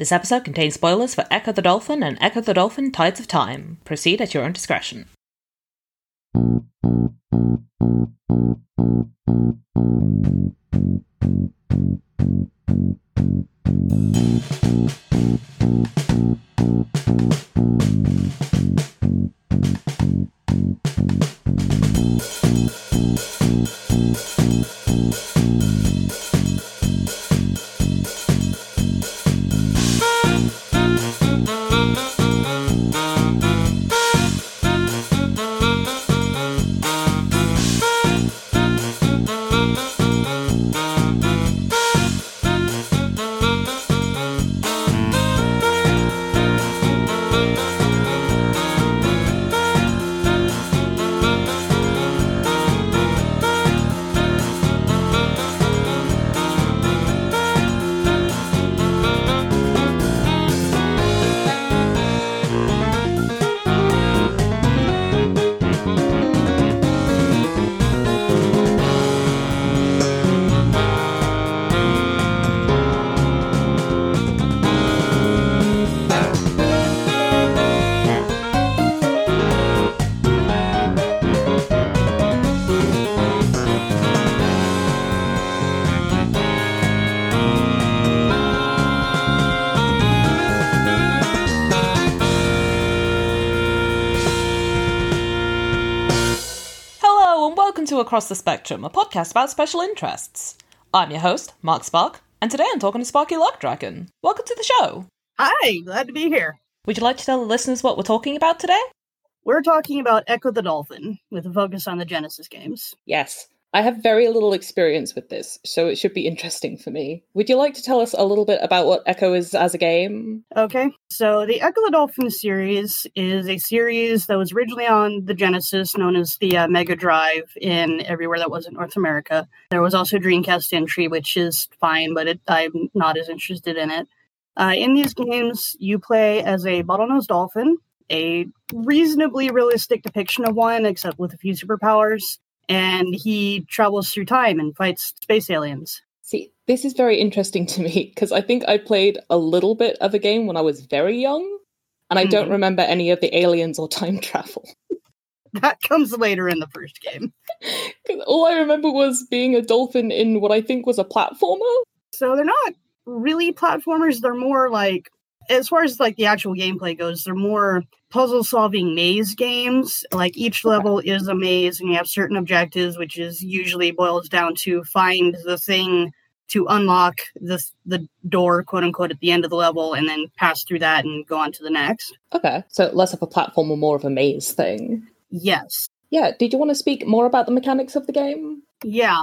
This episode contains spoilers for Echo the Dolphin and Echo the Dolphin Tides of Time. Proceed at your own discretion. Welcome to Across the Spectrum, a podcast about special interests. I'm your host, Mark Spark, and today I'm talking to Sparky Lockdragon. Welcome to the show. Hi, glad to be here. Would you like to tell the listeners what we're talking about today? We're talking about Echo the Dolphin with a focus on the Genesis games. Yes. I have very little experience with this, so it should be interesting for me. Would you like to tell us a little bit about what Echo is as a game? Okay, so the Echo the Dolphin series is a series that was originally on the Genesis, known as the uh, Mega Drive, in everywhere that wasn't North America. There was also Dreamcast entry, which is fine, but it, I'm not as interested in it. Uh, in these games, you play as a bottlenose dolphin, a reasonably realistic depiction of one, except with a few superpowers. And he travels through time and fights space aliens. See, this is very interesting to me because I think I played a little bit of a game when I was very young, and I don't Mhm. remember any of the aliens or time travel. That comes later in the first game. all I remember was being a dolphin in what I think was a platformer. So they're not really platformers. They're more like, as far as like the actual gameplay goes, they're more puzzle solving maze games. Like each level is a maze, and you have certain objectives, which is usually boils down to find the thing to unlock the the door, quote unquote, at the end of the level, and then pass through that and go on to the next. Okay, so less of a platformer, more of a maze thing. Yes, Yeah, did you want to speak more about the mechanics of the game? Yeah.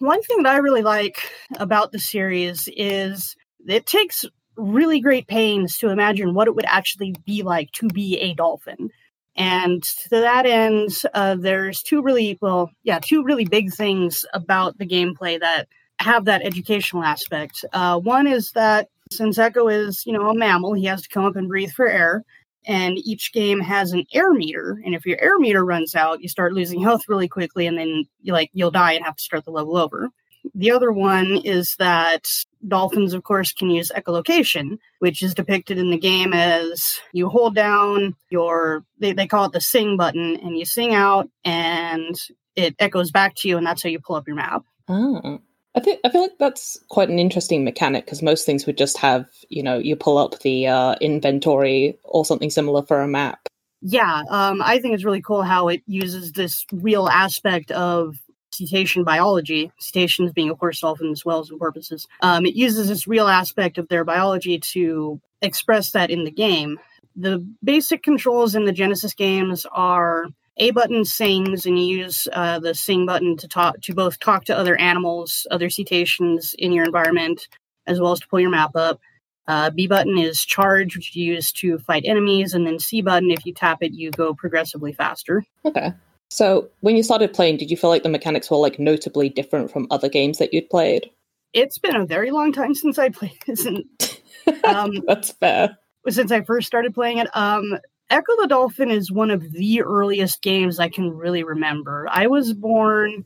One thing that I really like about the series is it takes really great pains to imagine what it would actually be like to be a dolphin. And to that end, uh, there's two really, well, yeah, two really big things about the gameplay that have that educational aspect. Uh, one is that since Echo is, you know, a mammal, he has to come up and breathe for air. And each game has an air meter, and if your air meter runs out, you start losing health really quickly, and then you like you'll die and have to start the level over. The other one is that dolphins, of course, can use echolocation, which is depicted in the game as you hold down your, they, they call it the sing button, and you sing out, and it echoes back to you, and that's how you pull up your map. Ah. I think I feel like that's quite an interesting mechanic because most things would just have, you know, you pull up the uh, inventory or something similar for a map. Yeah, um, I think it's really cool how it uses this real aspect of cetacean biology, cetaceans being, of course, dolphins as well as porpoises. Um, it uses this real aspect of their biology to express that in the game. The basic controls in the Genesis games are A button sings, and you use uh, the sing button to talk to both talk to other animals, other cetaceans in your environment, as well as to pull your map up. Uh, B button is charge, which you use to fight enemies, and then C button, if you tap it, you go progressively faster. Okay. So when you started playing, did you feel like the mechanics were like notably different from other games that you'd played? It's been a very long time since I played um, That's fair. since I first started playing it. Um, Echo the Dolphin is one of the earliest games I can really remember. I was born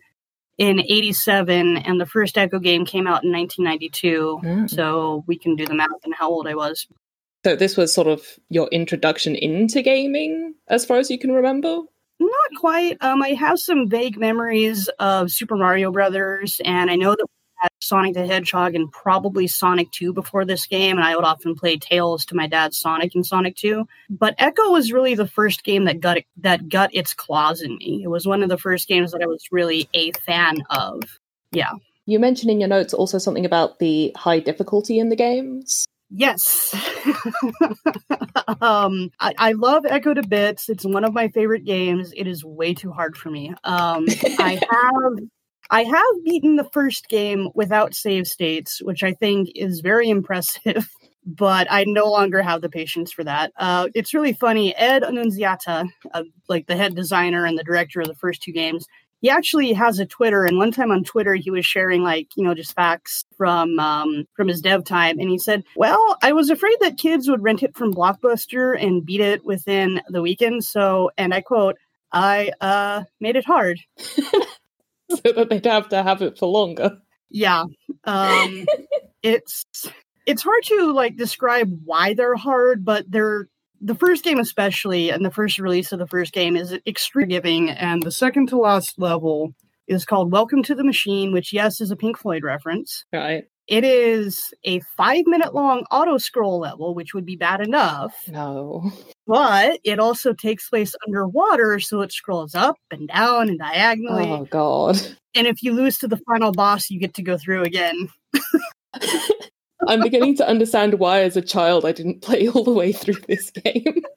in 87 and the first Echo game came out in 1992. Mm. So we can do the math and how old I was. So this was sort of your introduction into gaming, as far as you can remember. Not quite. Um, I have some vague memories of Super Mario Brothers, and I know that we had Sonic the Hedgehog and probably Sonic 2 before this game, and I would often play Tails to my dad's Sonic and Sonic 2. But Echo was really the first game that got that got its claws in me. It was one of the first games that I was really a fan of. Yeah. You mentioned in your notes also something about the high difficulty in the games. Yes. um, I, I love Echo to bits. It's one of my favorite games. It is way too hard for me. Um, I have I have beaten the first game without save states, which I think is very impressive. But I no longer have the patience for that. Uh, it's really funny. Ed Annunziata, uh, like the head designer and the director of the first two games, he actually has a Twitter, and one time on Twitter he was sharing like you know just facts from um, from his dev time, and he said, "Well, I was afraid that kids would rent it from Blockbuster and beat it within the weekend, so and I quote." I uh made it hard. so that they'd have to have it for longer. Yeah. Um it's it's hard to like describe why they're hard, but they're the first game especially and the first release of the first game is extremely giving and the second to last level is called welcome to the machine which yes is a pink floyd reference Right. it is a five minute long auto scroll level which would be bad enough No. but it also takes place underwater so it scrolls up and down and diagonally Oh god. and if you lose to the final boss you get to go through again I'm beginning to understand why as a child I didn't play all the way through this game.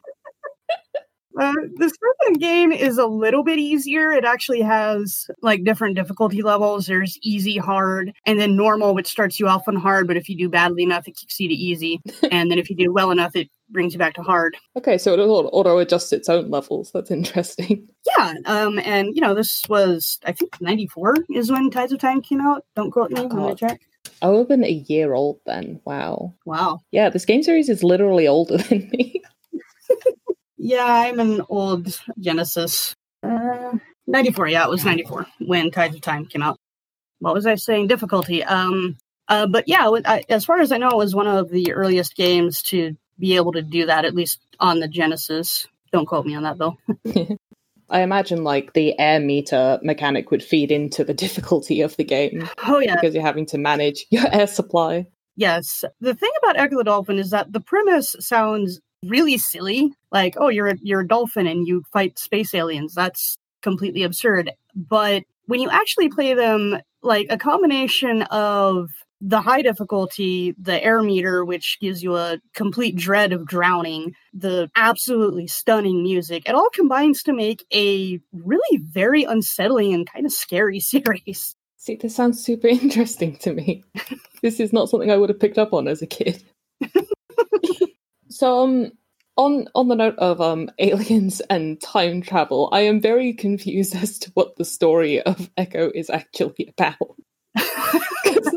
Uh, the second game is a little bit easier. It actually has like different difficulty levels. There's easy, hard, and then normal, which starts you off on hard. But if you do badly enough, it kicks you to easy, and then if you do well enough, it brings you back to hard. Okay, so it auto adjusts its own levels. That's interesting. Yeah, um, and you know this was I think '94 is when Tides of Time came out. Don't quote me. I'm gonna check. I would have been a year old then. Wow. Wow. Yeah, this game series is literally older than me. Yeah, I'm an old Genesis. Uh, 94, yeah, it was 94 when Tides of Time came out. What was I saying? Difficulty. Um, uh, but yeah, I, as far as I know, it was one of the earliest games to be able to do that, at least on the Genesis. Don't quote me on that, though. I imagine like the air meter mechanic would feed into the difficulty of the game Oh, yeah. because you're having to manage your air supply. Yes. The thing about Echo the Dolphin is that the premise sounds really silly. Like, oh, you're a, you're a dolphin and you fight space aliens. That's completely absurd. But when you actually play them, like a combination of the high difficulty, the air meter, which gives you a complete dread of drowning, the absolutely stunning music, it all combines to make a really very unsettling and kind of scary series. See, this sounds super interesting to me. this is not something I would have picked up on as a kid. so, um, on on the note of um aliens and time travel, I am very confused as to what the story of Echo is actually about.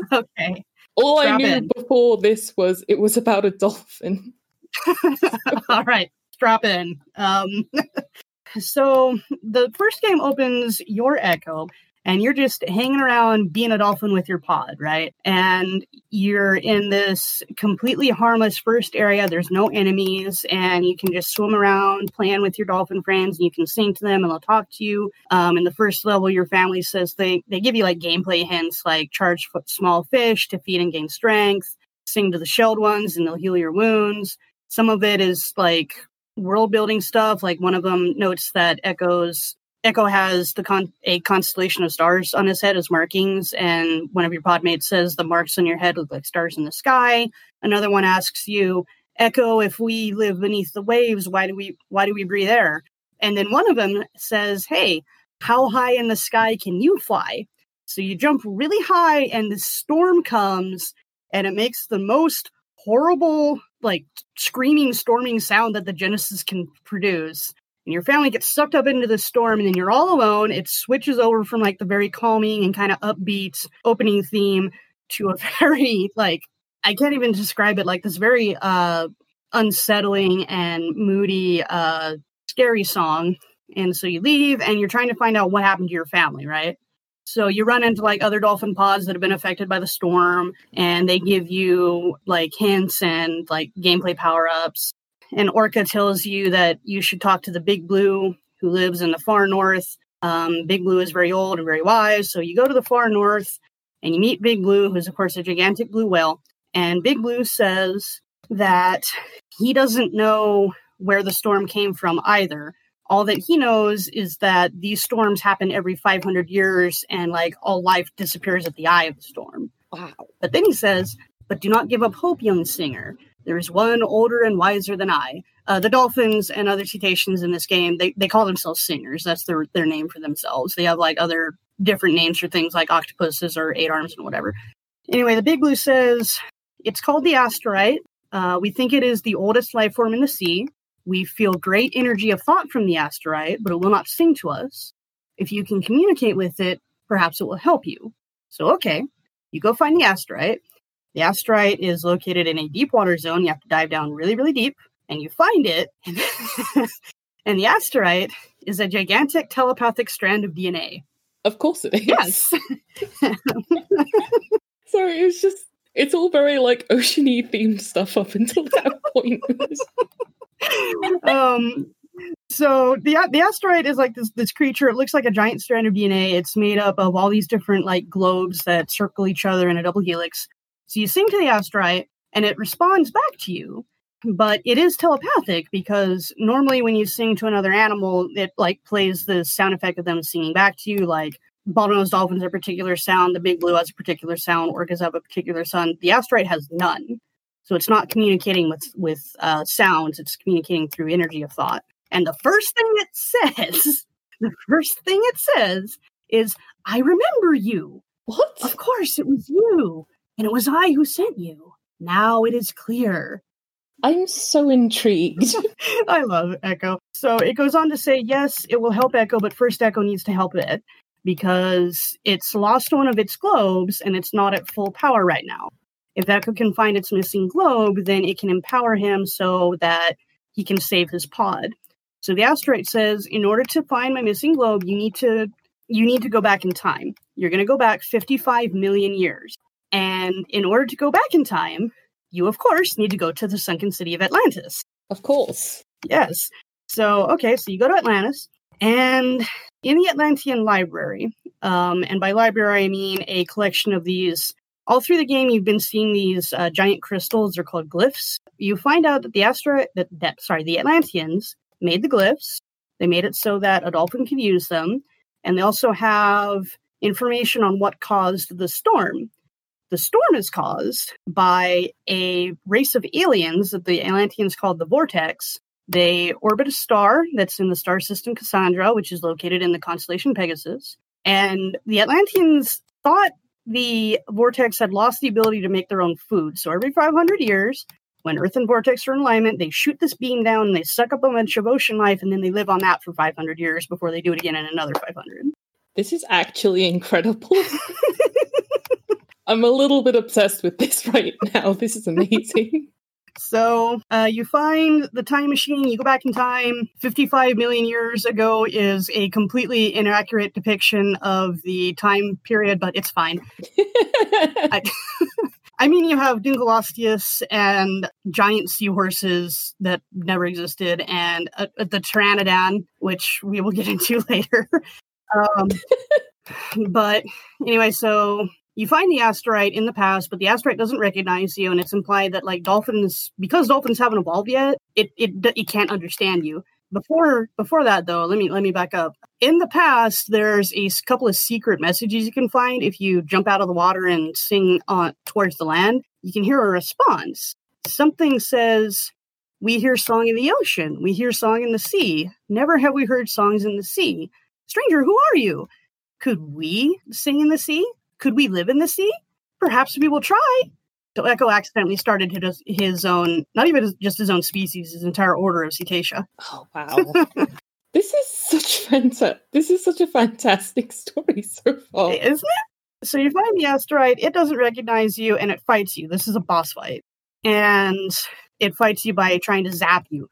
okay. All I knew in. before this was it was about a dolphin. All right, drop in. Um, so the first game opens your Echo, and you're just hanging around being a dolphin with your pod, right? And you're in this completely harmless first area. There's no enemies, and you can just swim around playing with your dolphin friends, and you can sing to them, and they'll talk to you. Um, in the first level, your family says they they give you like gameplay hints, like charge small fish to feed and gain strength. Sing to the shelled ones, and they'll heal your wounds. Some of it is like world building stuff. Like one of them notes that Echo's Echo has the con- a constellation of stars on his head as markings, and one of your podmates says the marks on your head look like stars in the sky. Another one asks you, Echo, if we live beneath the waves, why do we why do we breathe air? And then one of them says, Hey, how high in the sky can you fly? So you jump really high, and the storm comes, and it makes the most horrible, like screaming, storming sound that the Genesis can produce. And your family gets sucked up into the storm, and then you're all alone. It switches over from like the very calming and kind of upbeat opening theme to a very like I can't even describe it like this very uh unsettling and moody uh scary song. And so you leave and you're trying to find out what happened to your family, right? So you run into like other dolphin pods that have been affected by the storm, and they give you like hints and like gameplay power ups. And Orca tells you that you should talk to the Big Blue, who lives in the far north. Um, Big Blue is very old and very wise, so you go to the far north and you meet Big Blue, who's of course a gigantic blue whale. And Big Blue says that he doesn't know where the storm came from either all that he knows is that these storms happen every 500 years and like all life disappears at the eye of the storm. Wow. But then he says, But do not give up hope, young singer. There is one older and wiser than I. Uh, the dolphins and other cetaceans in this game, they, they call themselves singers. That's their, their name for themselves. They have like other different names for things like octopuses or eight arms and whatever. Anyway, the Big Blue says it's called the asterite. Uh, we think it is the oldest life form in the sea. We feel great energy of thought from the asterite, but it will not sing to us. If you can communicate with it, perhaps it will help you. So, okay, you go find the asterite. The asterite is located in a deep water zone. You have to dive down really, really deep, and you find it. and the asterite is a gigantic telepathic strand of DNA. Of course it is. Yes. Sorry, it's just it's all very like oceany themed stuff up until that point. um so the the asterite is like this this creature. It looks like a giant strand of DNA. It's made up of all these different like globes that circle each other in a double helix. So you sing to the asterite, and it responds back to you. But it is telepathic because normally when you sing to another animal, it like plays the sound effect of them singing back to you. Like bottlenose dolphins have a particular sound, the big blue has a particular sound, orcas have a particular sound. The asterite has none. So it's not communicating with with uh, sounds; it's communicating through energy of thought. And the first thing it says, the first thing it says is, "I remember you." What? Of course, it was you, and it was I who sent you. Now it is clear. I'm so intrigued. I love Echo. So it goes on to say, yes, it will help Echo, but first Echo needs to help it because it's lost one of its globes and it's not at full power right now. If Echo can find its missing globe, then it can empower him so that he can save his pod. So the asterite says, in order to find my missing globe, you need to you need to go back in time. You're going to go back 55 million years. And in order to go back in time, you of course need to go to the sunken city of Atlantis. Of course. Yes. So, okay, so you go to Atlantis, and in the Atlantean library, um, and by library I mean a collection of these all through the game, you've been seeing these uh, giant crystals. They're called glyphs. You find out that the asterite, that, that sorry, the Atlanteans made the glyphs. They made it so that a dolphin could use them, and they also have information on what caused the storm. The storm is caused by a race of aliens that the Atlanteans called the Vortex. They orbit a star that's in the star system Cassandra, which is located in the constellation Pegasus. And the Atlanteans thought the vortex had lost the ability to make their own food. So every 500 years, when Earth and vortex are in alignment, they shoot this beam down and they suck up a bunch of ocean life, and then they live on that for 500 years before they do it again in another 500. This is actually incredible. I'm a little bit obsessed with this right now. This is amazing. So uh, you find the time machine, you go back in time. 55 million years ago is a completely inaccurate depiction of the time period, but it's fine. I, I mean, you have Dunkleosteus and giant seahorses that never existed, and uh, the Pteranodon, which we will get into later. Um, but anyway, so you find the asterite in the past, but the asterite doesn't recognize you, and it's implied that like dolphins, because dolphins haven't evolved yet, it it it can't understand you. Before before that though, let me let me back up. In the past, there's a couple of secret messages you can find if you jump out of the water and sing on towards the land. You can hear a response. Something says, "We hear song in the ocean. We hear song in the sea. Never have we heard songs in the sea. Stranger, who are you? Could we sing in the sea? Could we live in the sea? Perhaps we will try. So Echo accidentally started his, his own, not even just his own species, his entire order of cetacea. Oh wow. this is such fantastic. This is such a fantastic story so far. Isn't it? So you find the asterite, it doesn't recognize you and it fights you. This is a boss fight. And it fights you by trying to zap you.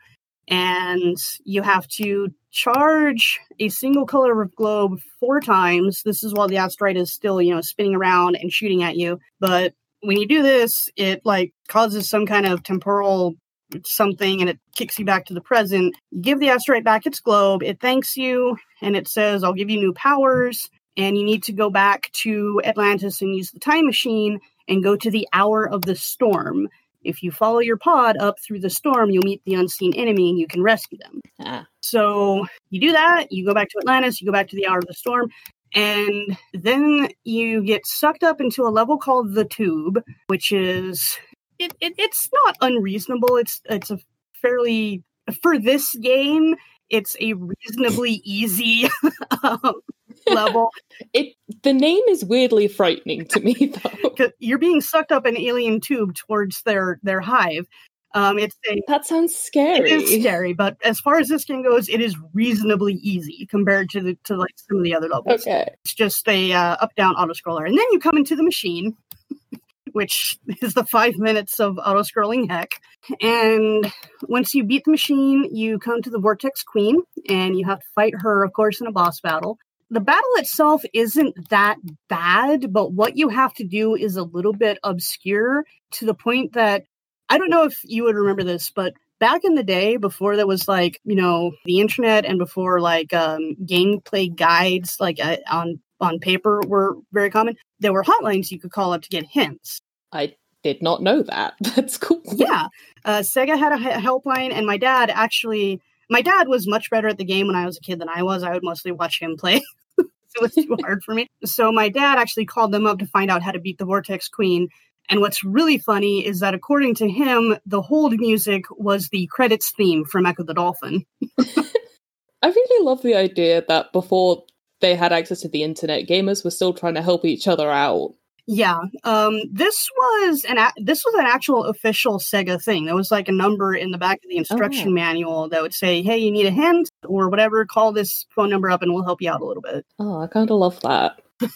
and you have to charge a single color of globe four times. This is while the asterite is still, you know, spinning around and shooting at you. But when you do this, it like causes some kind of temporal something and it kicks you back to the present. You give the asterite back its globe, it thanks you and it says, I'll give you new powers. And you need to go back to Atlantis and use the time machine and go to the hour of the storm. If you follow your pod up through the storm, you'll meet the unseen enemy and you can rescue them. Ah. So you do that, you go back to Atlantis, you go back to the hour of the storm, and then you get sucked up into a level called the tube, which is it, it it's not unreasonable. It's it's a fairly for this game, it's a reasonably easy um, level. It the name is weirdly frightening to me though. You're being sucked up an alien tube towards their their hive. Um, it's a That sounds scary. it is scary, but as far as this game goes, it is reasonably easy compared to the to like some of the other levels. Okay. It's just a uh, up down auto scroller, and then you come into the machine, which is the five minutes of auto scrolling heck. And once you beat the machine, you come to the Vortex Queen, and you have to fight her, of course, in a boss battle. The battle itself isn't that bad, but what you have to do is a little bit obscure to the point that I don't know if you would remember this, but back in the day before there was like you know the internet and before like um gameplay guides like uh, on on paper were very common there were hotlines you could call up to get hints I did not know that. That's cool. yeah uh sega had a helpline and my dad actually my dad was much better at the game when i was a kid than i was i would mostly watch him play it was too hard for me. So my dad actually called them up to find out how to beat the vortex queen. And what's really funny is that according to him the hold music was the credits theme from echo the dolphin. I really love the idea that before they had access to the internet, gamers were still trying to help each other out. Yeah, um, this was an a- this was an actual official Sega thing. There was like a number in the back of the instruction manual that would say, "Hey, you need a hint or whatever. Call this phone number up, and we'll help you out a little bit." Oh, I kind of love that.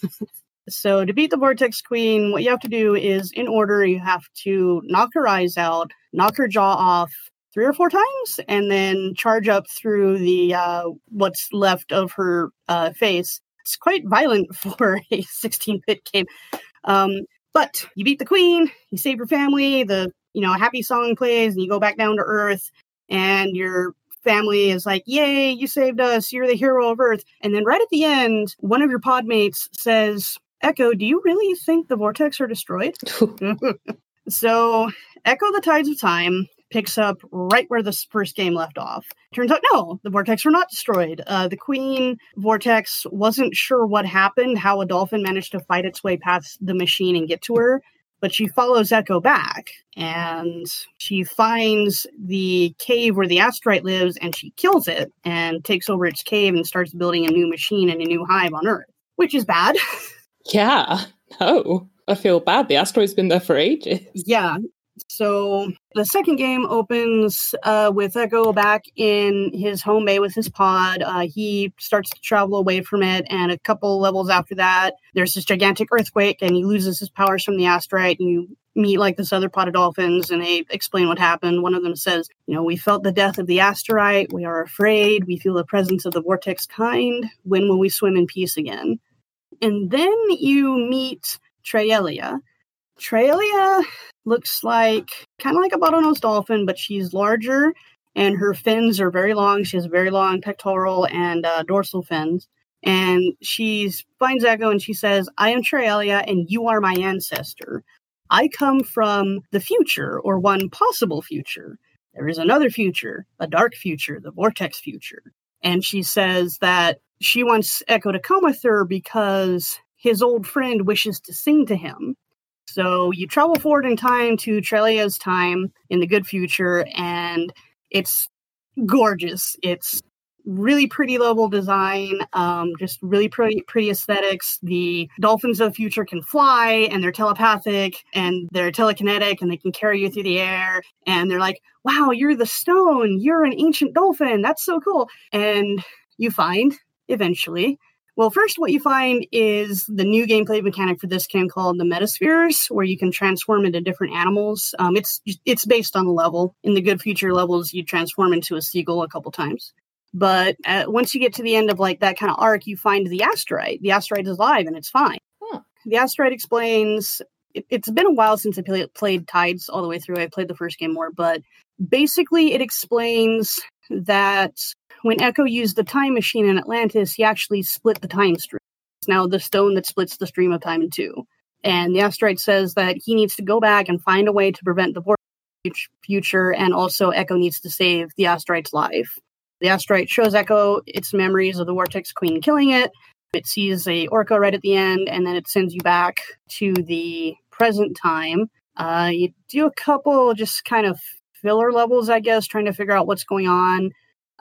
So to beat the Vortex Queen, what you have to do is, in order, you have to knock her eyes out, knock her jaw off three or four times, and then charge up through the uh, what's left of her uh, face. It's quite violent for a 16-bit game. Um, but you beat the queen, you save your family, the you know happy song plays, and you go back down to Earth, and your family is like, "Yay, you saved us! You're the hero of Earth!" And then right at the end, one of your podmates says, "Echo, do you really think the vortex are destroyed?" so, Echo: The Tides of Time picks up right where the first game left off. Turns out, no, the vortex were not destroyed. Uh, the Queen vortex wasn't sure what happened, how a dolphin managed to fight its way past the machine and get to her. But she follows Echo back and she finds the cave where the asterite lives and she kills it and takes over its cave and starts building a new machine and a new hive on Earth, which is bad. yeah, no. I feel bad. The asterite's been there for ages. yeah. So the second game opens uh, with Echo back in his home bay with his pod. Uh, he starts to travel away from it, and a couple levels after that, there's this gigantic earthquake, and he loses his powers from the asterite. And you meet like this other pod of dolphins, and they explain what happened. One of them says, "You know, we felt the death of the asterite. We are afraid. We feel the presence of the vortex kind. When will we swim in peace again?" And then you meet Trellia. Trellia looks like kind of like a bottlenose dolphin, but she's larger and her fins are very long. She has very long pectoral and uh, dorsal fins. And she finds Echo and she says, I am Trellia and you are my ancestor. I come from the future or one possible future. There is another future, a dark future, the vortex future. And she says that she wants Echo to come with her because his old friend wishes to sing to him. So you travel forward in time to Trellia's time in the good future, and it's gorgeous. It's really pretty level design, um, just really pretty, pretty aesthetics. The dolphins of the future can fly, and they're telepathic, and they're telekinetic, and they can carry you through the air. And they're like, "Wow, you're the stone. You're an ancient dolphin. That's so cool." And you find eventually Well, first, what you find is the new gameplay mechanic for this game called the Metaspheres, where you can transform into different animals. Um, it's it's based on the level. In the Good Future levels, you transform into a seagull a couple times. But uh, once you get to the end of like that kind of arc, you find the asterite. The asterite is alive and it's fine. Huh. The asterite explains. It, has been a while since I play, played Tides all the way through. I played the first game more, but basically, it explains that when Echo used the time machine in Atlantis, he actually split the time stream. It's now the stone that splits the stream of time in two. And the asterite says that he needs to go back and find a way to prevent the future, and also Echo needs to save the asterite's life. The asterite shows Echo its memories of the Vortex Queen killing it. It sees a Orca right at the end, and then it sends you back to the present time. Uh, you do a couple just kind of filler levels, I guess, trying to figure out what's going on.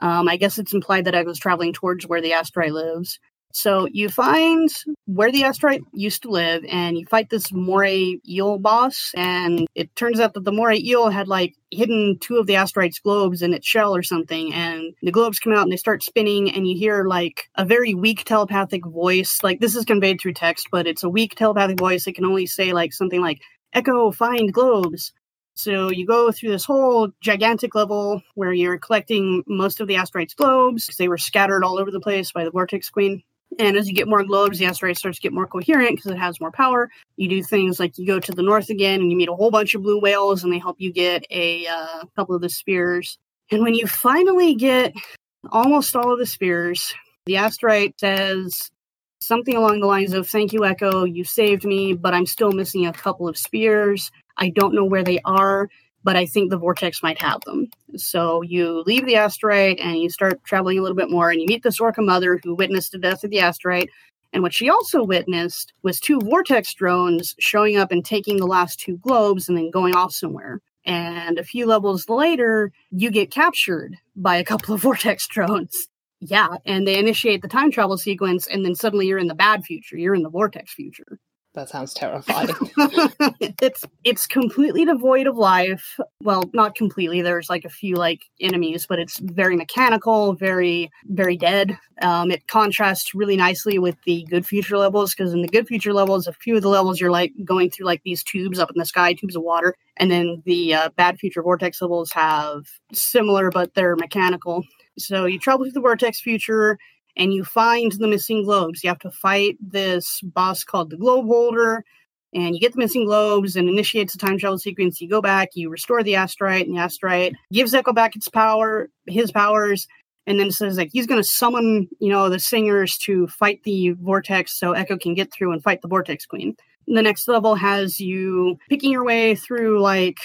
Um, I guess it's implied that I was traveling towards where the asterite lives. So you find where the asterite used to live, and you fight this moray eel boss. And it turns out that the moray eel had like hidden two of the asterite's globes in its shell or something. And the globes come out and they start spinning, and you hear like a very weak telepathic voice. Like this is conveyed through text, but it's a weak telepathic voice. It can only say like something like "Echo, find globes." So you go through this whole gigantic level where you're collecting most of the asterite's globes. because They were scattered all over the place by the Vortex Queen. And as you get more globes, the asterite starts to get more coherent because it has more power. You do things like you go to the north again and you meet a whole bunch of blue whales and they help you get a uh, couple of the spheres. And when you finally get almost all of the spheres, the asterite says something along the lines of Thank you, Echo, you saved me, but I'm still missing a couple of spheres. I don't know where they are, but I think the vortex might have them. So you leave the asterite and you start traveling a little bit more, and you meet this orca mother who witnessed the death of the asterite. And what she also witnessed was two vortex drones showing up and taking the last two globes and then going off somewhere. And a few levels later, you get captured by a couple of vortex drones. Yeah, and they initiate the time travel sequence, and then suddenly you're in the bad future. You're in the vortex future. That sounds terrifying. it's it's completely devoid of life. Well, not completely. There's like a few like enemies, but it's very mechanical, very very dead. Um, it contrasts really nicely with the good future levels because in the good future levels, a few of the levels you're like going through like these tubes up in the sky, tubes of water, and then the uh, bad future vortex levels have similar, but they're mechanical. So you travel through the vortex future and you find the missing globes. You have to fight this boss called the Globe Holder, and you get the missing globes and initiates a time travel sequence. You go back, you restore the asterite, and the asterite gives Echo back its power, his powers, and then says like he's going to summon, you know, the singers to fight the vortex so Echo can get through and fight the vortex queen. The next level has you picking your way through like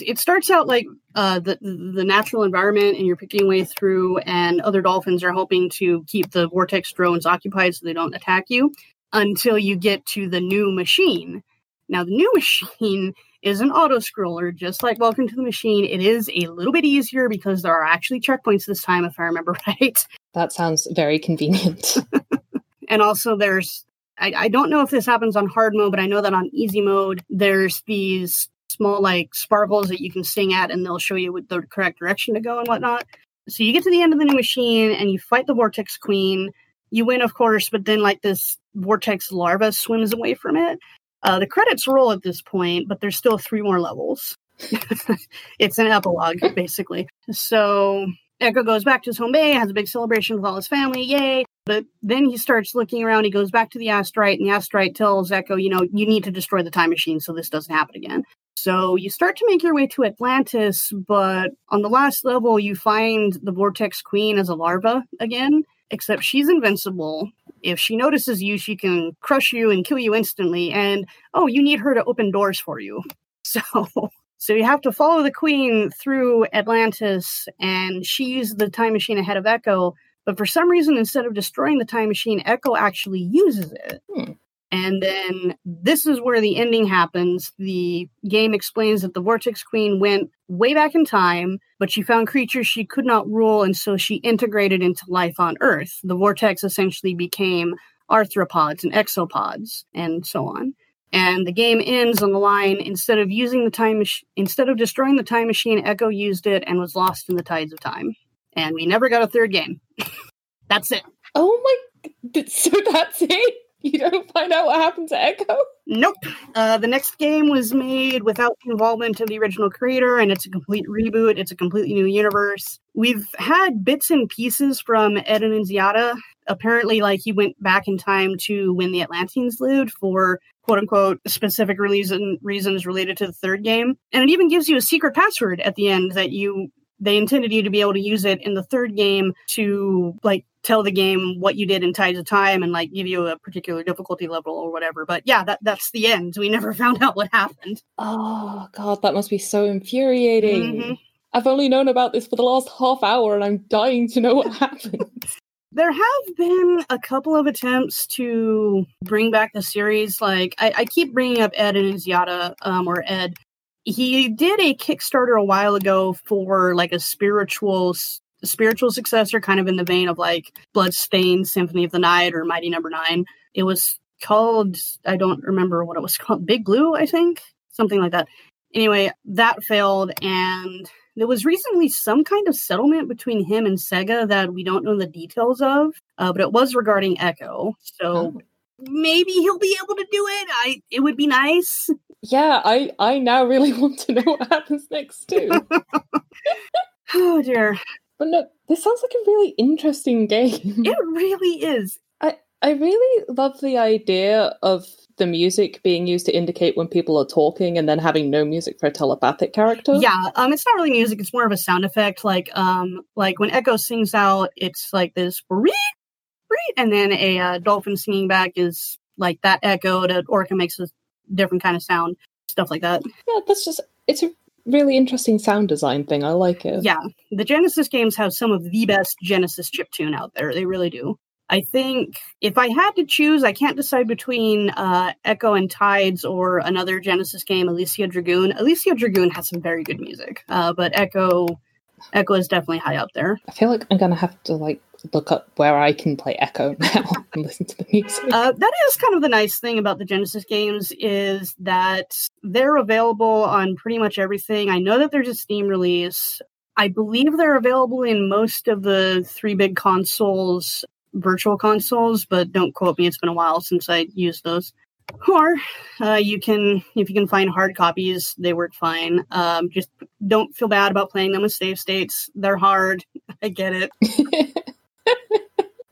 it starts out like uh, the the natural environment, and you're picking way through, and other dolphins are helping to keep the vortex drones occupied so they don't attack you until you get to the new machine. Now, the new machine is an auto scroller, just like Welcome to the Machine. It is a little bit easier because there are actually checkpoints this time, if I remember right. That sounds very convenient. and also, there's I, I, don't know if this happens on hard mode, but I know that on easy mode, there's these small like sparkles that you can sing at and they'll show you what the correct direction to go and whatnot. So you get to the end of the new machine and you fight the Vortex Queen. You win, of course, but then like this Vortex larva swims away from it. Uh, the credits roll at this point, but there's still three more levels. it's an epilogue, basically. So Echo goes back to his home bay, has a big celebration with all his family, yay. But then he starts looking around. He goes back to the asterite, and the asterite tells Echo, you know, you need to destroy the time machine so this doesn't happen again. So you start to make your way to Atlantis, but on the last level, you find the Vortex Queen as a larva again, except she's invincible. If she notices you, she can crush you and kill you instantly. And oh, you need her to open doors for you. So. So you have to follow the queen through Atlantis, and she uses the time machine ahead of Echo. But for some reason, instead of destroying the time machine, Echo actually uses it. Hmm. And then this is where the ending happens. The game explains that the Vortex Queen went way back in time, but she found creatures she could not rule, and so she integrated into life on Earth. The Vortex essentially became arthropods and exopods, and so on. And the game ends on the line instead of using the time mach- instead of destroying the time machine, Echo used it and was lost in the tides of time. And we never got a third game. That's it. Oh my So that's it. You don't find out what happened to Echo. Nope. Uh, the next game was made without the involvement of the original creator, and it's a complete reboot. It's a completely new universe. We've had bits and pieces from Ed Annunziata. Apparently, like he went back in time to when the Atlanteans lived for quote unquote specific reason reasons related to the third game. And it even gives you a secret password at the end that you they intended you to be able to use it in the third game to like tell the game what you did in Tides of Time and like give you a particular difficulty level or whatever. But yeah, that that's the end. We never found out what happened. Oh god, that must be so infuriating. Mhm. I've only known about this for the last half hour and I'm dying to know what happened. There have been a couple of attempts to bring back the series. Like I, I keep bringing up Ed Annunziata, um, or Ed. He did a Kickstarter a while ago for like a spiritual spiritual successor, kind of in the vein of like Bloodstained Symphony of the Night or Mighty Number Nine. It was called I don't remember what it was called. Big Blue, I think, something like that. Anyway, that failed, and there was recently some kind of settlement between him and Sega that we don't know the details of, uh, but it was regarding Echo. So Oh. Maybe he'll be able to do it. I it would be nice. yeah, I I now really want to know what happens next too. Oh dear, but no, this sounds like a really interesting game. it really is. I I really love the idea of the music being used to indicate when people are talking and then having no music for a telepathic character. Yeah, um, it's not really music; it's more of a sound effect. Like, um, like when Echo sings out, it's like this "breed, breed," and then a uh, dolphin singing back is like that echo. To Orca makes a different kind of sound, stuff like that. Yeah, that's just it's a really interesting sound design thing. I like it. Yeah, the Genesis games have some of the best Genesis chiptune out there. They really do. I think if I had to choose, I can't decide between uh, Echo and Tides or another Genesis game, Alisia Dragoon. Alisia Dragoon has some very good music, uh, but Echo, Echo is definitely high up there. I feel like I'm gonna have to like look up where I can play Echo now and listen to the music. Uh, that is kind of the nice thing about the Genesis games is that they're available on pretty much everything. I know that there's a Steam release. I believe they're available in most of the three big consoles, virtual consoles, but don't quote me. It's been a while since I used those. Or uh, you can, if you can find hard copies, they work fine. Um, just don't feel bad about playing them with save states. They're hard. I get it.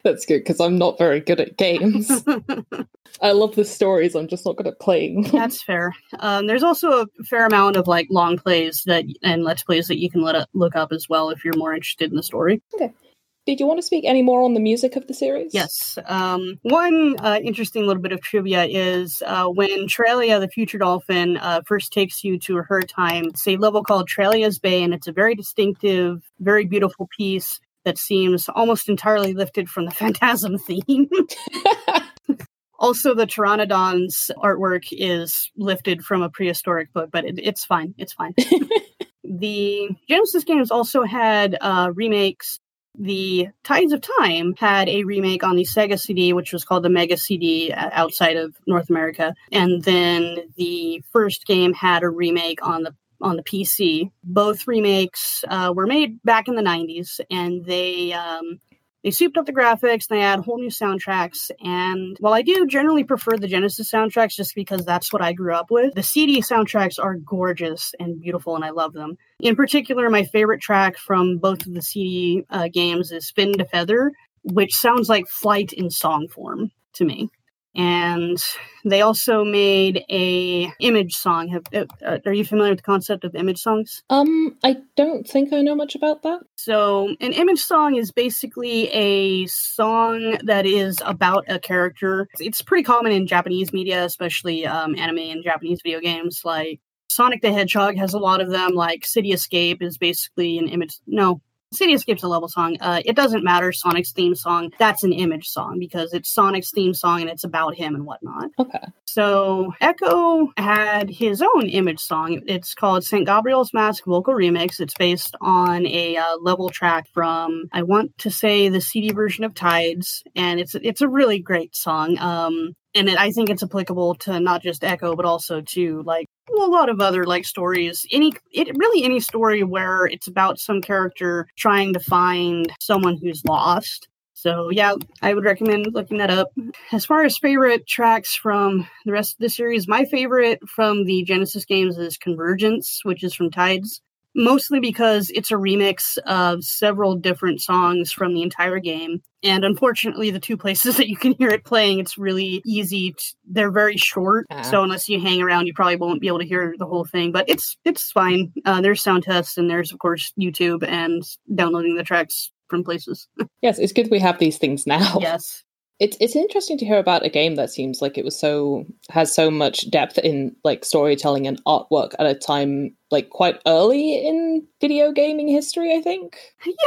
That's good because I'm not very good at games. I love the stories. I'm just not good at playing. That's fair. Um, there's also a fair amount of like long plays that and let's plays that you can let look up as well if you're more interested in the story. Okay. Did you want to speak any more on the music of the series? Yes. Um, one uh, interesting little bit of trivia is uh, when Trellia, the future dolphin, uh, first takes you to her time. It's a level called Trellia's Bay, and it's a very distinctive, very beautiful piece that seems almost entirely lifted from the Phantasm theme. also, the Pteranodon's artwork is lifted from a prehistoric book, but it, it's fine. It's fine. the Genesis games also had uh, remakes the Tides of Time had a remake on the Sega CD, which was called the Mega CD uh, outside of North America, and then the first game had a remake on the on the PC. Both remakes uh, were made back in the '90s, and they um, they souped up the graphics. They had whole new soundtracks, and while I do generally prefer the Genesis soundtracks just because that's what I grew up with, the CD soundtracks are gorgeous and beautiful, and I love them. In particular, my favorite track from both of the CD uh, games is "Spin to Feather," which sounds like flight in song form to me. And they also made a image song. Have, uh, are you familiar with the concept of image songs? Um, I don't think I know much about that. So, an image song is basically a song that is about a character. It's pretty common in Japanese media, especially um, anime and Japanese video games. Like Sonic the Hedgehog has a lot of them. Like City Escape is basically an image. No, City Escape's a level song. Uh, it doesn't matter. Sonic's theme song. That's an image song because it's Sonic's theme song and it's about him and whatnot. Okay. So Echo had his own image song. It's called St. Gabriel's Mask Vocal Remix. It's based on a uh, level track from I want to say the CD version of Tides, and it's it's a really great song. Um, and it, I think it's applicable to not just Echo, but also to like a lot of other like stories. Any it really any story where it's about some character trying to find someone who's lost. So yeah, I would recommend looking that up. As far as favorite tracks from the rest of the series, my favorite from the Genesis games is Convergence, which is from Tides mostly because it's a remix of several different songs from the entire game. And unfortunately, the two places that you can hear it playing, it's really easy. To, they're very short, uh-huh. so unless you hang around, you probably won't be able to hear the whole thing. But it's it's fine. Uh, there's sound tests, and there's of course YouTube and downloading the tracks from places. yes, it's good we have these things now. Yes it's it's interesting to hear about a game that seems like it was so has so much depth in like storytelling and artwork at a time like quite early in video gaming history i think.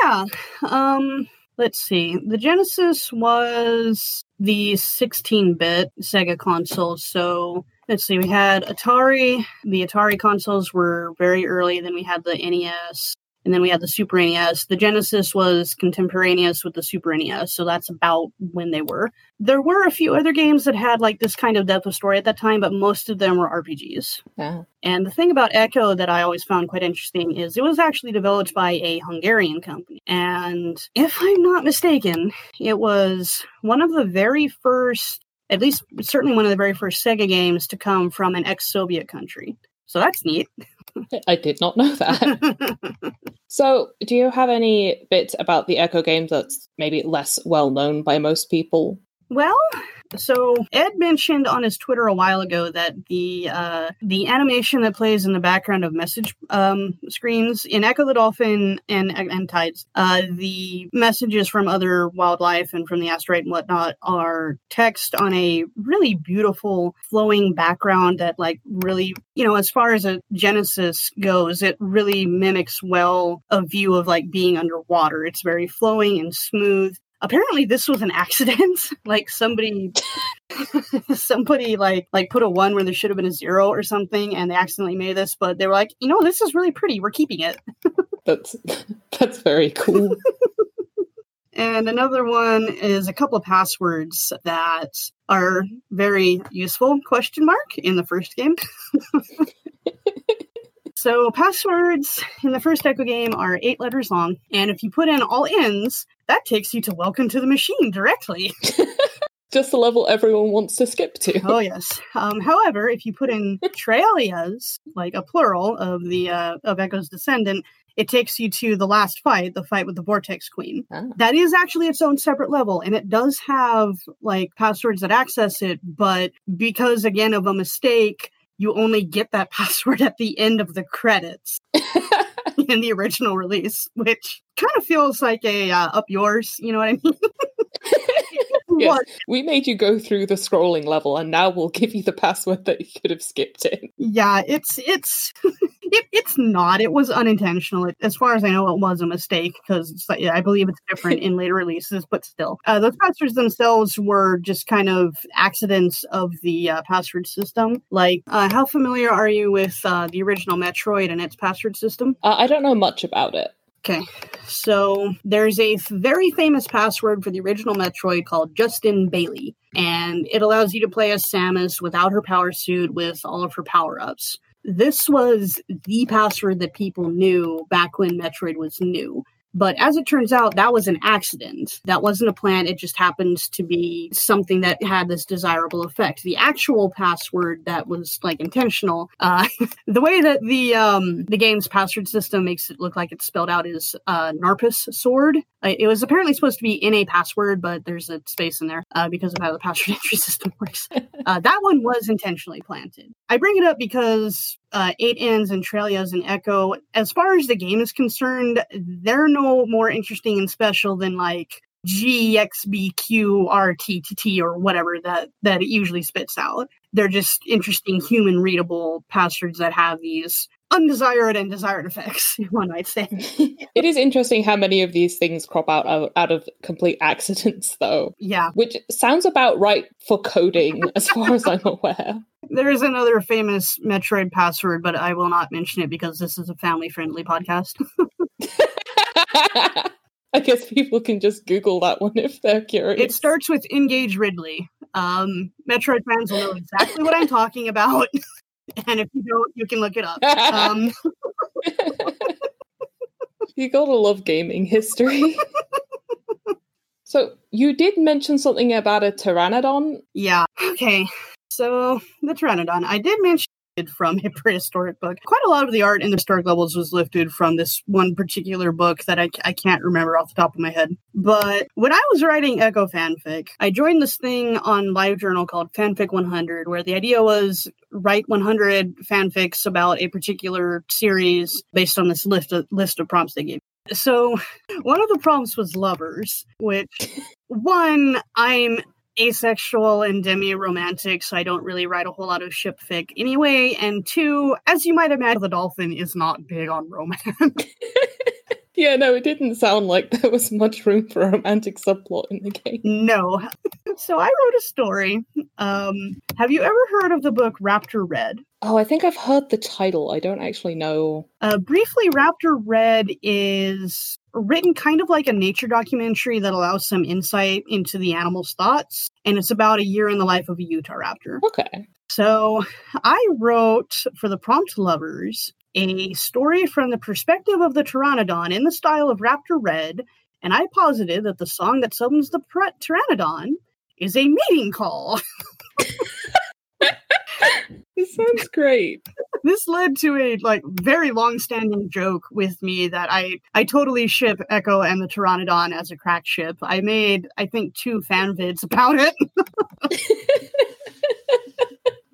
Yeah um let's see. The genesis was the 16-bit sega console so let's see we had atari. The atari consoles were very early then we had the nes and then we had the Super NES. The Genesis was contemporaneous with the Super NES, so that's about when they were. There were a few other games that had like this kind of depth of story at that time, but most of them were RPGs. Yeah. And the thing about Ecco that I always found quite interesting is it was actually developed by a Hungarian company. And if I'm not mistaken, it was one of the very first at least certainly one of the very first Sega games to come from an ex Soviet country. So that's neat. I did not know that. so, do you have any bits about the Ecco game that's maybe less well known by most people? Well, so Ed mentioned on his Twitter a while ago that the uh, the animation that plays in the background of message um, screens in Ecco the Dolphin and and Tides, uh, the messages from other wildlife and from the asteroid and whatnot are text on a really beautiful flowing background that like really you know as far as a Genesis goes, it really mimics well a view of like being underwater. It's very flowing and smooth apparently this was an accident. Like somebody somebody like like put a one where there should have been a zero or something and they accidentally made this but they were like you know this is really pretty. We're keeping it. That's that's very cool. And another one is a couple of passwords that are very useful question mark in the first game So passwords in the first Ecco game are eight letters long, and if you put in all ins, that takes you to Welcome to the Machine directly. Just the level everyone wants to skip to. Oh yes. Um, however, if you put in Trellias, like a plural of the uh, of Ecco's descendant, it takes you to the last fight, the fight with the Vortex Queen. Ah. That is actually its own separate level, and it does have like passwords that access it, but because again of a mistake, you only get that password at the end of the credits in the original release, which kind of feels like a uh, up yours. You know what I mean? yes, we made you go through the scrolling level, and now we'll give you the password that you could have skipped in. Yeah, it's it's it, it's not. It was unintentional. It, as far as I know, it was a mistake because I believe it's different in later releases, but still, uh, those passwords themselves were just kind of accidents of the uh, password system. Like, uh, how familiar are you with uh, the original Metroid and its password system? Uh, I don't know much about it. Okay, so there's a very famous password for the original Metroid called Justin Bailey, and it allows you to play as Samus without her power suit with all of her power ups. This was the password that people knew back when Metroid was new. But as it turns out, that was an accident. That wasn't a plan. It just happens to be something that had this desirable effect. The actual password that was like intentional, uh, the way that the um, the game's password system makes it look like it's spelled out is uh, Narpas sword. It was apparently supposed to be in a password, but there's a space in there uh, because of how the password entry system works. Uh, that one was intentionally planted. I bring it up because uh, eight ends and Trellias and Ecco, as far as the game is concerned, they're no more interesting and special than like GXBQRTTT or whatever that that it usually spits out. They're just interesting human readable passwords that have these undesired and desired effects, one might say. it is interesting how many of these things crop out of, out of complete accidents, though. Yeah. Which sounds about right for coding, as far as I'm aware. There is another famous Metroid password, but I will not mention it because this is a family friendly podcast. I guess people can just Google that one if they're curious. It starts with Engage Ridley. Um, Metroid fans will know exactly what I'm talking about. And if you don't, you can look it up. Um, you gotta love gaming history. so, You did mention something about a pteranodon. Yeah. Okay. So the pteranodon, I did mention from a prehistoric book. Quite a lot of the art in the historic levels was lifted from this one particular book that I, I can't remember off the top of my head. But when I was writing Ecco fanfic, I joined this thing on LiveJournal called Fanfic 100, where the idea was write 100 fanfics about a particular series based on this list of, list of prompts they gave. So one of the prompts was lovers, which one, I'm asexual and demi-romantic, so I don't really write a whole lot of ship fic anyway. And two, as you might imagine, the dolphin is not big on romance. yeah, no, it didn't sound like there was much room for a romantic subplot in the game. No. so I wrote a story. Um, have you ever heard of the book Raptor Red? Oh, I think I've heard the title. I don't actually know. Uh, briefly, Raptor Red is written kind of like a nature documentary that allows some insight into the animal's thoughts. And it's about a year in the life of a Utah raptor. Okay. So I wrote for the prompt lovers a story from the perspective of the Pteranodon in the style of Raptor Red. And I posited that the song that summons the Pteranodon is a meeting call. this sounds great. this led to a like very long-standing joke with me that I I totally ship Ecco and the Pteranodon as a crack ship. I made I think two fan vids about it.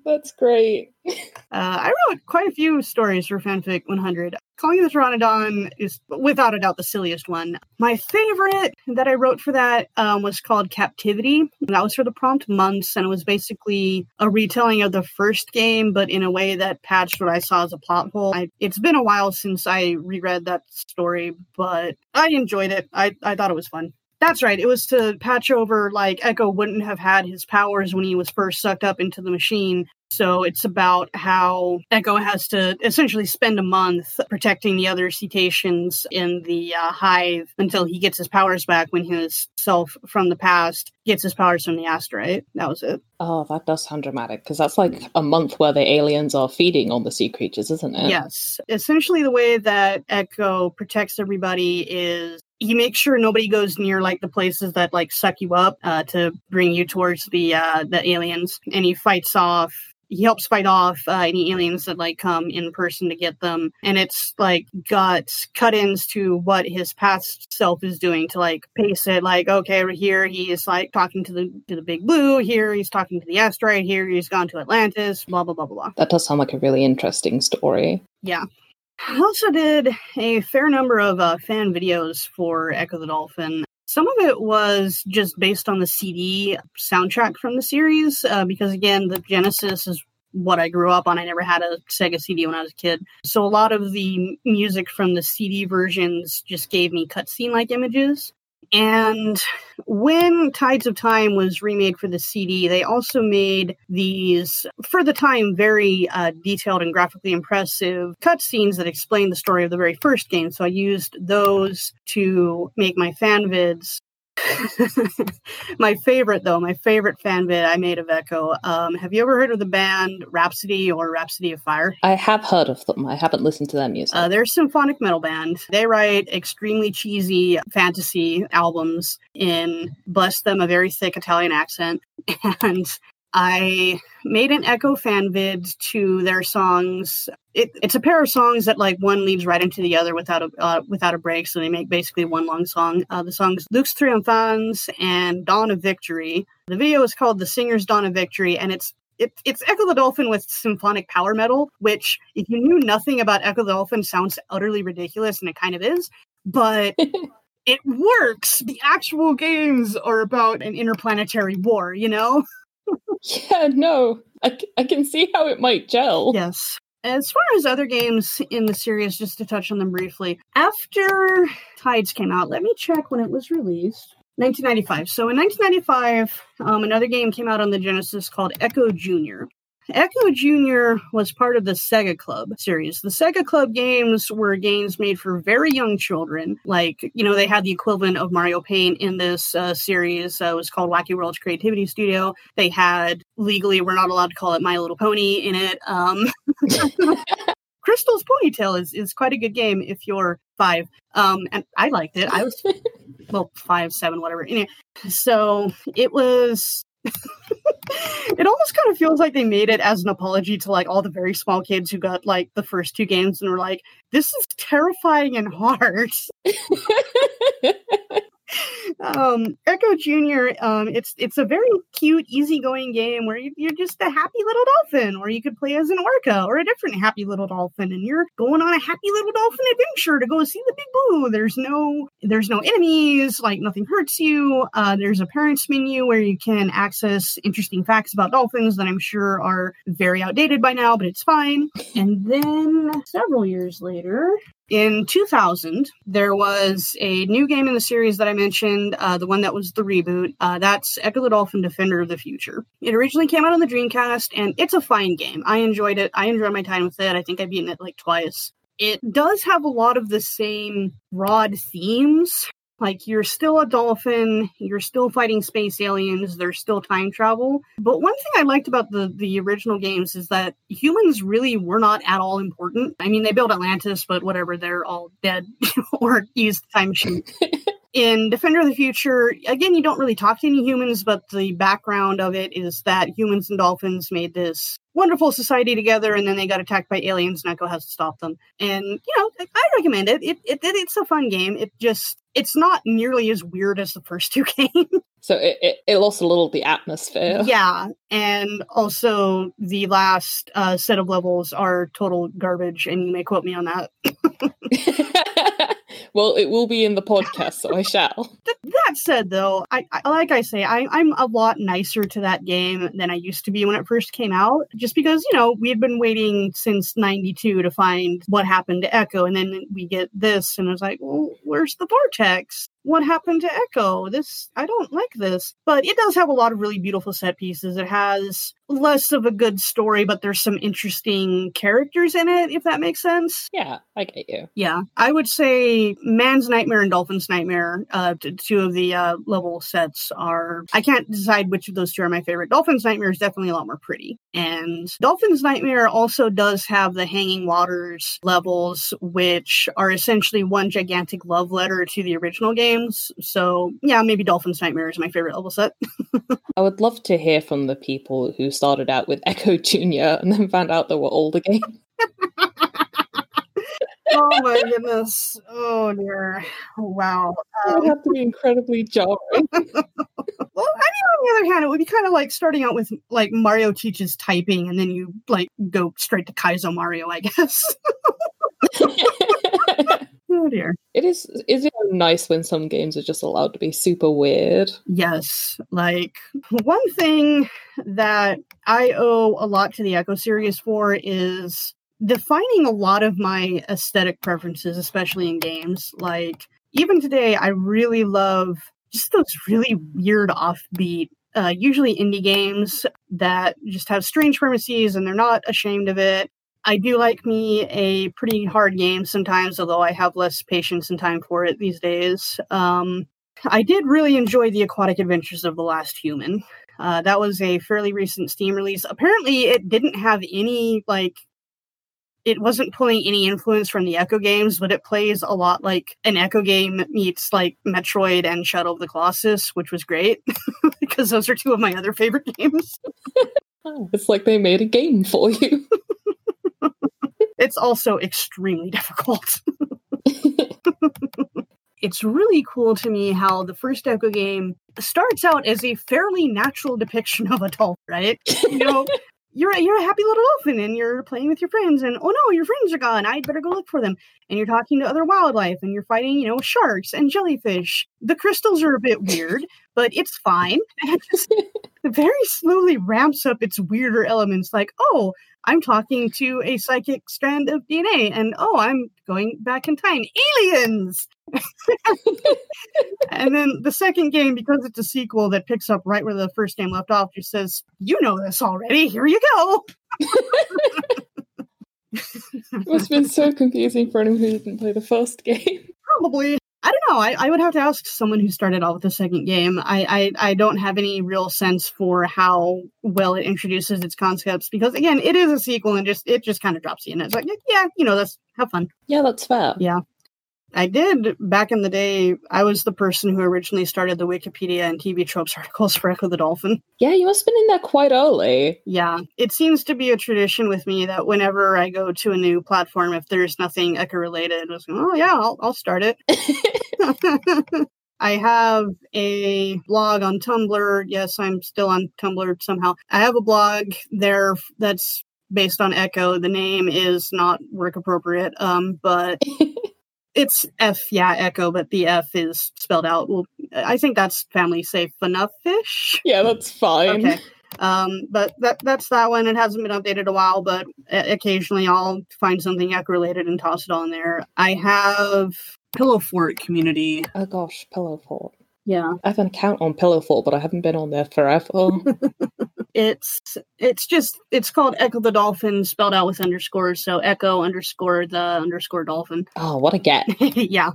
That's great. Uh, I wrote quite a few stories for Fanfic 100. Calling the Pteranodon is without a doubt the silliest one. My favorite that I wrote for that um, was called Captivity. That was for the prompt months, and it was basically a retelling of the first game, but in a way that patched what I saw as a plot hole. I, it's been a while since I reread that story, but I enjoyed it. I, I thought it was fun. That's right. It was to patch over like Ecco wouldn't have had his powers when he was first sucked up into the machine. So it's about how Ecco has to essentially spend a month protecting the other cetaceans in the uh, hive until he gets his powers back when his self from the past gets his powers from the asteroid. That was it. Oh, that does sound dramatic because that's like a month where the aliens are feeding on the sea creatures, isn't it? Yes. Essentially, the way that Ecco protects everybody is he makes sure nobody goes near like the places that like suck you up uh, to bring you towards the uh, the aliens, and he fights off. He helps fight off uh, any aliens that like come in person to get them, and it's like got cut-ins to what his past self is doing to like pace it. Like, okay, here he is like talking to the to the big blue. Here he's talking to the asteroid. Here he's gone to Atlantis. Blah blah blah blah blah. That does sound like a really interesting story. Yeah. I also did a fair number of uh, fan videos for Ecco the Dolphin. Some of it was just based on the CD soundtrack from the series, uh, because again, the Genesis is what I grew up on. I never had a Sega CD when I was a kid. So a lot of the music from the CD versions just gave me cutscene like images. And when Tides of Time was remade for the CD, they also made these, for the time, very uh, detailed and graphically impressive cutscenes that explain the story of the very first game. So I used those to make my fan vids my favorite, though, my favorite fan vid I made of Ecco. Um, have you ever heard of the band Rhapsody or Rhapsody of Fire? I have heard of them. I haven't listened to their music. Uh, they're a symphonic metal band. They write extremely cheesy fantasy albums in, bless them, a very thick Italian accent. And I made an Ecco fan vid to their songs. It, it's a pair of songs that like one leads right into the other without a uh, without a break, so they make basically one long song. Uh, the songs "Lux Triumphans" and "Dawn of Victory." The video is called "The Singer's Dawn of Victory," and it's it, it's Ecco the Dolphin with symphonic power metal, which, if you knew nothing about Ecco the Dolphin, sounds utterly ridiculous, and it kind of is. But it works. The actual games are about an interplanetary war, you know? yeah, no, I, I can see how it might gel. Yes. As far as other games in the series, just to touch on them briefly, after Tides came out, let me check when it was released. 1995. So in 1995, um, another game came out on the Genesis called Ecco Junior. Ecco Junior was part of the Sega Club series. The Sega Club games were games made for very young children. Like, you know, they had the equivalent of Mario Paint in this uh, series. Uh, it was called Wacky World's Creativity Studio. They had legally, we're not allowed to call it My Little Pony in it. Um, Crystal's Pony Tale is, is quite a good game if you're five. Um, and I liked it. I was well five, seven, whatever. Anyway, so it was. It almost kind of feels like they made it as an apology to like all the very small kids who got like the first two games and were like, "This is terrifying and hard." um, Ecco Junior. Um, it's it's a very cute, easygoing game where you, are just a happy little dolphin, or you could play as an orca or a different happy little dolphin, and you're going on a happy little dolphin adventure to go see the big blue. There's no there's no enemies, like nothing hurts you. Uh, there's a parents menu where you can access interesting facts about dolphins that I'm sure are very outdated by now, but it's fine. And then several years later, in 2000, there was a new game in the series that I mentioned, uh, the one that was the reboot. Uh, that's Ecco the Dolphin Defender of the Future. It originally came out on the Dreamcast, and it's a fine game. I enjoyed it. I enjoyed my time with it. I think I've beaten it like twice. It does have a lot of the same broad themes like you're still a dolphin, you're still fighting space aliens, there's still time travel. But one thing I liked about the the original games is that humans really were not at all important. I mean, they built Atlantis, but whatever, they're all dead or used the time machine. in Defender of the Future, again, you don't really talk to any humans, but the background of it is that humans and dolphins made this wonderful society together, and then they got attacked by aliens. and Ecco has to stop them, and you know, I recommend it. It, it. It's a fun game. It just it's not nearly as weird as the first two games. So it, it, it, lost a little of the atmosphere. Yeah, and also the last uh, set of levels are total garbage, and you may quote me on that. well, it will be in the podcast, so I shall. That said, though, I, I like I say, I, I'm a lot nicer to that game than I used to be when it first came out, just because you know we had been waiting since '92 to find what happened to Ecco, and then we get this, and it's like, well, where's the vortex? What happened to Ecco? This I don't like this. But it does have a lot of really beautiful set pieces. It has less of a good story, but there's some interesting characters in it, if that makes sense. Yeah, I get you. Yeah. I would say Man's Nightmare and Dolphin's Nightmare, uh, two of the uh, level sets are I can't decide which of those two are my favorite. Dolphin's Nightmare is definitely a lot more pretty. And Dolphin's Nightmare also does have the Hanging Waters levels, which are essentially one gigantic love letter to the original game games. So yeah, maybe Dolphin's Nightmare is my favorite level set. I would love to hear from the people who started out with Ecco Junior and then found out they were older games. oh my goodness! Oh dear! Wow! Um, it would have to be incredibly jarring. well, I mean, on the other hand, it would be kind of like starting out with like Mario teaches typing, and then you like go straight to Kaizo Mario, I guess. Oh dear. It is is it nice when some games are just allowed to be super weird? Yes. Like one thing that I owe a lot to the Ecco series for is defining a lot of my aesthetic preferences, especially in games. Like even today I really love just those really weird offbeat uh, usually indie games that just have strange premises and they're not ashamed of it. I do like me a pretty hard game sometimes, although I have less patience and time for it these days. Um, I did really enjoy the Aquatic Adventures of the Last Human. Uh, that was a fairly recent Steam release. Apparently, it didn't have any like. It wasn't pulling any influence from the Ecco games, but it plays a lot like an Ecco game meets like Metroid and Shadow of the Colossus, which was great because those are two of my other favorite games. it's like they made a game for you. It's also extremely difficult. it's really cool to me how the first Ecco game starts out as a fairly natural depiction of a dolphin, right? You know, you're a, you're a happy little dolphin and you're playing with your friends and oh no, your friends are gone. I'd better go look for them. And you're talking to other wildlife and you're fighting, you know, sharks and jellyfish. The crystals are a bit weird, but it's fine. And it very slowly ramps up its weirder elements like, oh, I'm talking to a psychic strand of DNA, and oh, I'm going back in time. Aliens! and then the second game, because it's a sequel that picks up right where the first game left off, just says, You know this already, here you go. it must have been so confusing for anyone who didn't play the first game. Probably. I don't know. I, I would have to ask someone who started out with the second game. I, I, I don't have any real sense for how well it introduces its concepts because again, it is a sequel and just it just kind of drops you in. It's like yeah, you know, that's have fun. Yeah, that's fair. Yeah. I did back in the day. I was the person who originally started the Wikipedia and TV tropes articles for Ecco the Dolphin. Yeah, you must have been in there quite early. Yeah, it seems to be a tradition with me that whenever I go to a new platform, if there's nothing Ecco related, I was oh yeah, I'll, I'll start it. I have a blog on Tumblr. Yes, I'm still on Tumblr somehow. I have a blog there that's based on Ecco. The name is not work appropriate, um, but it's F, yeah, Ecco, but the F is spelled out. Well, I think that's family safe enough ish. Yeah, that's fine. Okay. Um, but that that's that one. It hasn't been updated a while, but occasionally I'll find something Ecco related and toss it on there. I have Pillow Fort community. Oh gosh, Pillow Fort. Yeah. I have an account on Pillow Fort, but I haven't been on there forever. it's it's just it's called Ecco the Dolphin spelled out with underscores, so Ecco underscore the underscore dolphin. Oh, what a get. yeah.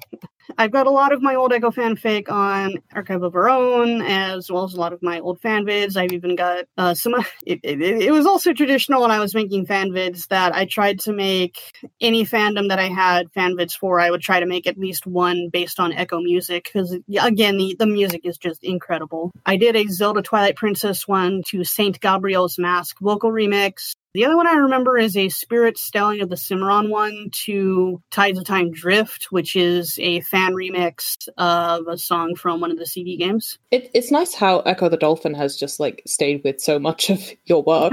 I've got a lot of my old Ecco fanfic on Archive of Our Own, as well as a lot of my old fan vids. I've even got uh, some. It, it, it, was also traditional when I was making fan vids that I tried to make any fandom that I had fan vids for. I would try to make at least one based on Ecco music because, again, the, the music is just incredible. I did a Zelda Twilight Princess one to Saint Gabriel's Mask vocal remix. The other one I remember is a Spirit Stallion of the Cimarron one to Tides of Time Drift, which is a fan remix of a song from one of the CD games. It, it's nice how Ecco the Dolphin has just like stayed with so much of your work.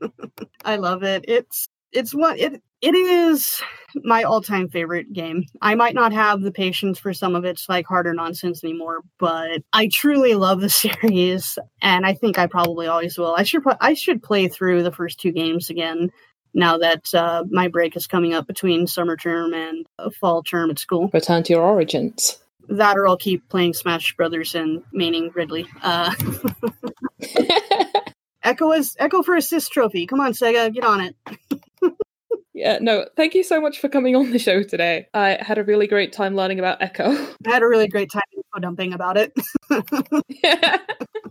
I love it. It's it's what it it is my all-time favorite game. I might not have the patience for some of its like harder nonsense anymore, but I truly love the series, and I think I probably always will. I should I should play through the first two games again now that uh, my break is coming up between summer term and fall term at school. Return to your origins. That or I'll keep playing Smash Brothers and maining Ridley. Uh, Ecco is Ecco for assist trophy. Come on, Sega, get on it. Yeah, no, thank you so much for coming on the show today. I had a really great time learning about Ecco. I had a really great time info dumping about it. yeah,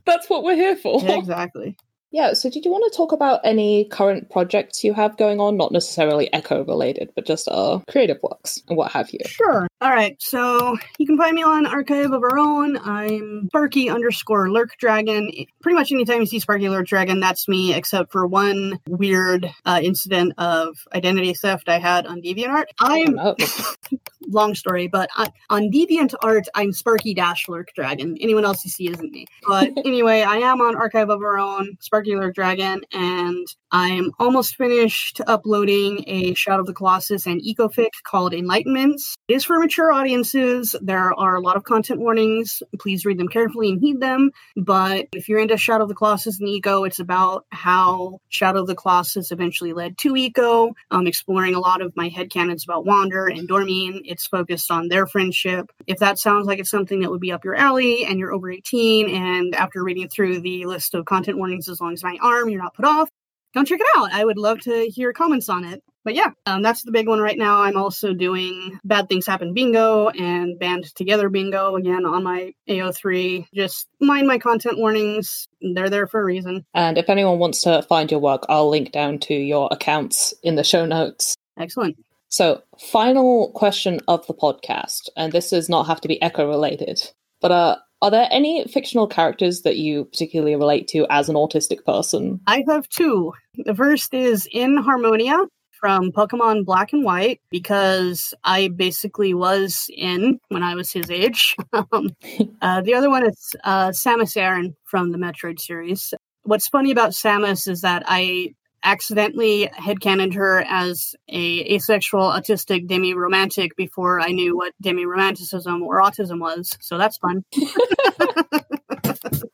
that's what we're here for. Yeah, exactly. Yeah, so did you want to talk about any current projects you have going on? Not necessarily Ecco related, but just uh, creative works and what have you. Sure. All right, so you can find me on Archive of Our Own. I'm Sparky underscore Lurk Dragon. Pretty much anytime you see Sparky Lurk Dragon, that's me, except for one weird uh, incident of identity theft I had on DeviantArt. I'm oh, long story, but I, on DeviantArt, I'm Sparky Dash Lurk Dragon. Anyone else you see isn't me. But anyway, I am on Archive of Our Own. Sparky Sparky Dragon, and I'm almost finished uploading a Shadow of the Colossus and ecofic called Enlightenments. It is for mature audiences. There are a lot of content warnings. Please read them carefully and heed them. But if you're into Shadow of the Colossus and Ecco, it's about how Shadow of the Colossus eventually led to Ecco, um, exploring a lot of my headcanons about Wander and Dormin. It's focused on their friendship. If that sounds like it's something that would be up your alley and you're over 18, and after reading through the list of content warnings as long long as my arm, you're not put off. Don't check it out. I would love to hear comments on it. But yeah, um, that's the big one right now. I'm also doing Bad Things Happen Bingo and Band Together Bingo again on my AO3. Just mind my content warnings. They're there for a reason. And if anyone wants to find your work, I'll link down to your accounts in the show notes. Excellent. So, final question of the podcast, and this does not have to be Ecco related, but uh, are there any fictional characters that you particularly relate to as an autistic person? I have two. The first is N Harmonia from Pokemon Black and White because I basically was N when I was his age. um, uh, the other one is uh, Samus Aran from the Metroid series. What's funny about Samus is that I accidentally headcanoned her as a asexual autistic demi-romantic before I knew what demi-romanticism or autism was. So that's fun.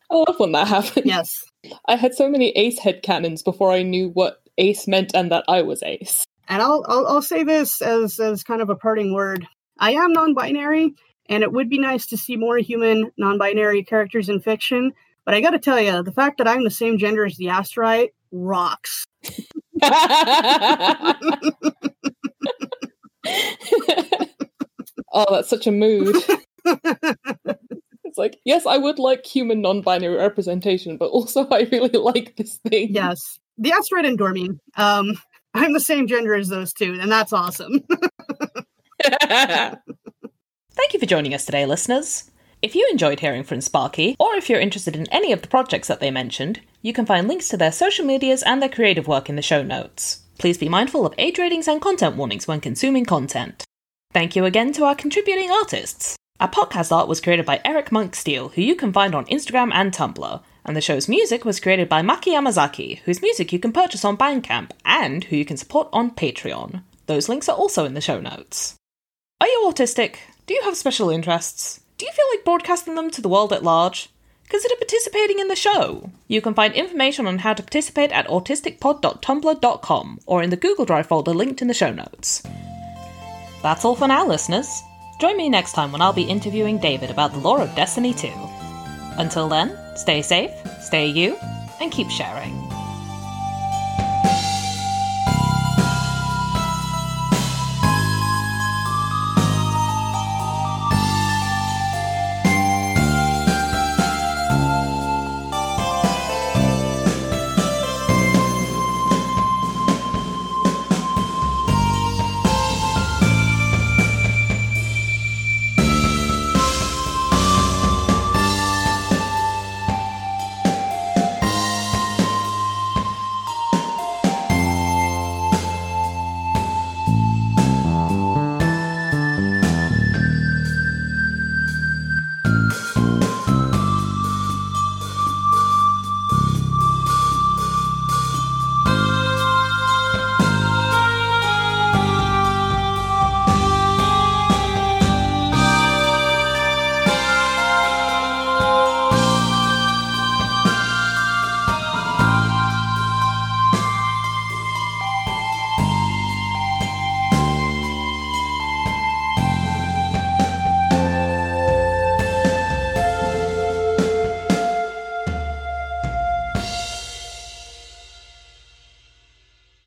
I love when that happens. Yes. I had so many ace headcanons before I knew what ace meant and that I was ace. And I'll, I'll, I'll say this as as kind of a parting word. I am non-binary, and it would be nice to see more human non-binary characters in fiction. But I got to tell you, the fact that I'm the same gender as the asteroid rocks. oh, that's such a mood. it's like, yes, I would like human non binary representation, but also I really like this thing. yes. The asteroid and Dormy. Um, I'm the same gender as those two, and that's awesome. Thank you for joining us today, listeners. If you enjoyed hearing from Sparky, or if you're interested in any of the projects that they mentioned, you can find links to their social medias and their creative work in the show notes. Please be mindful of age ratings and content warnings when consuming content. Thank you again to our contributing artists. Our podcast art was created by Eric Monk Steele, who you can find on Instagram and Tumblr, and the show's music was created by Maki Yamazaki, whose music you can purchase on Bandcamp and who you can support on Patreon. Those links are also in the show notes. Are you autistic? Do you have special interests? Do you feel like broadcasting them to the world at large? Consider participating in the show. You can find information on how to participate at autisticpod.tumblr.com or in the Google Drive folder linked in the show notes. That's all for now, listeners. Join me next time when I'll be interviewing David about the lore of Destiny 2. Until then, stay safe, stay you, and keep sharing.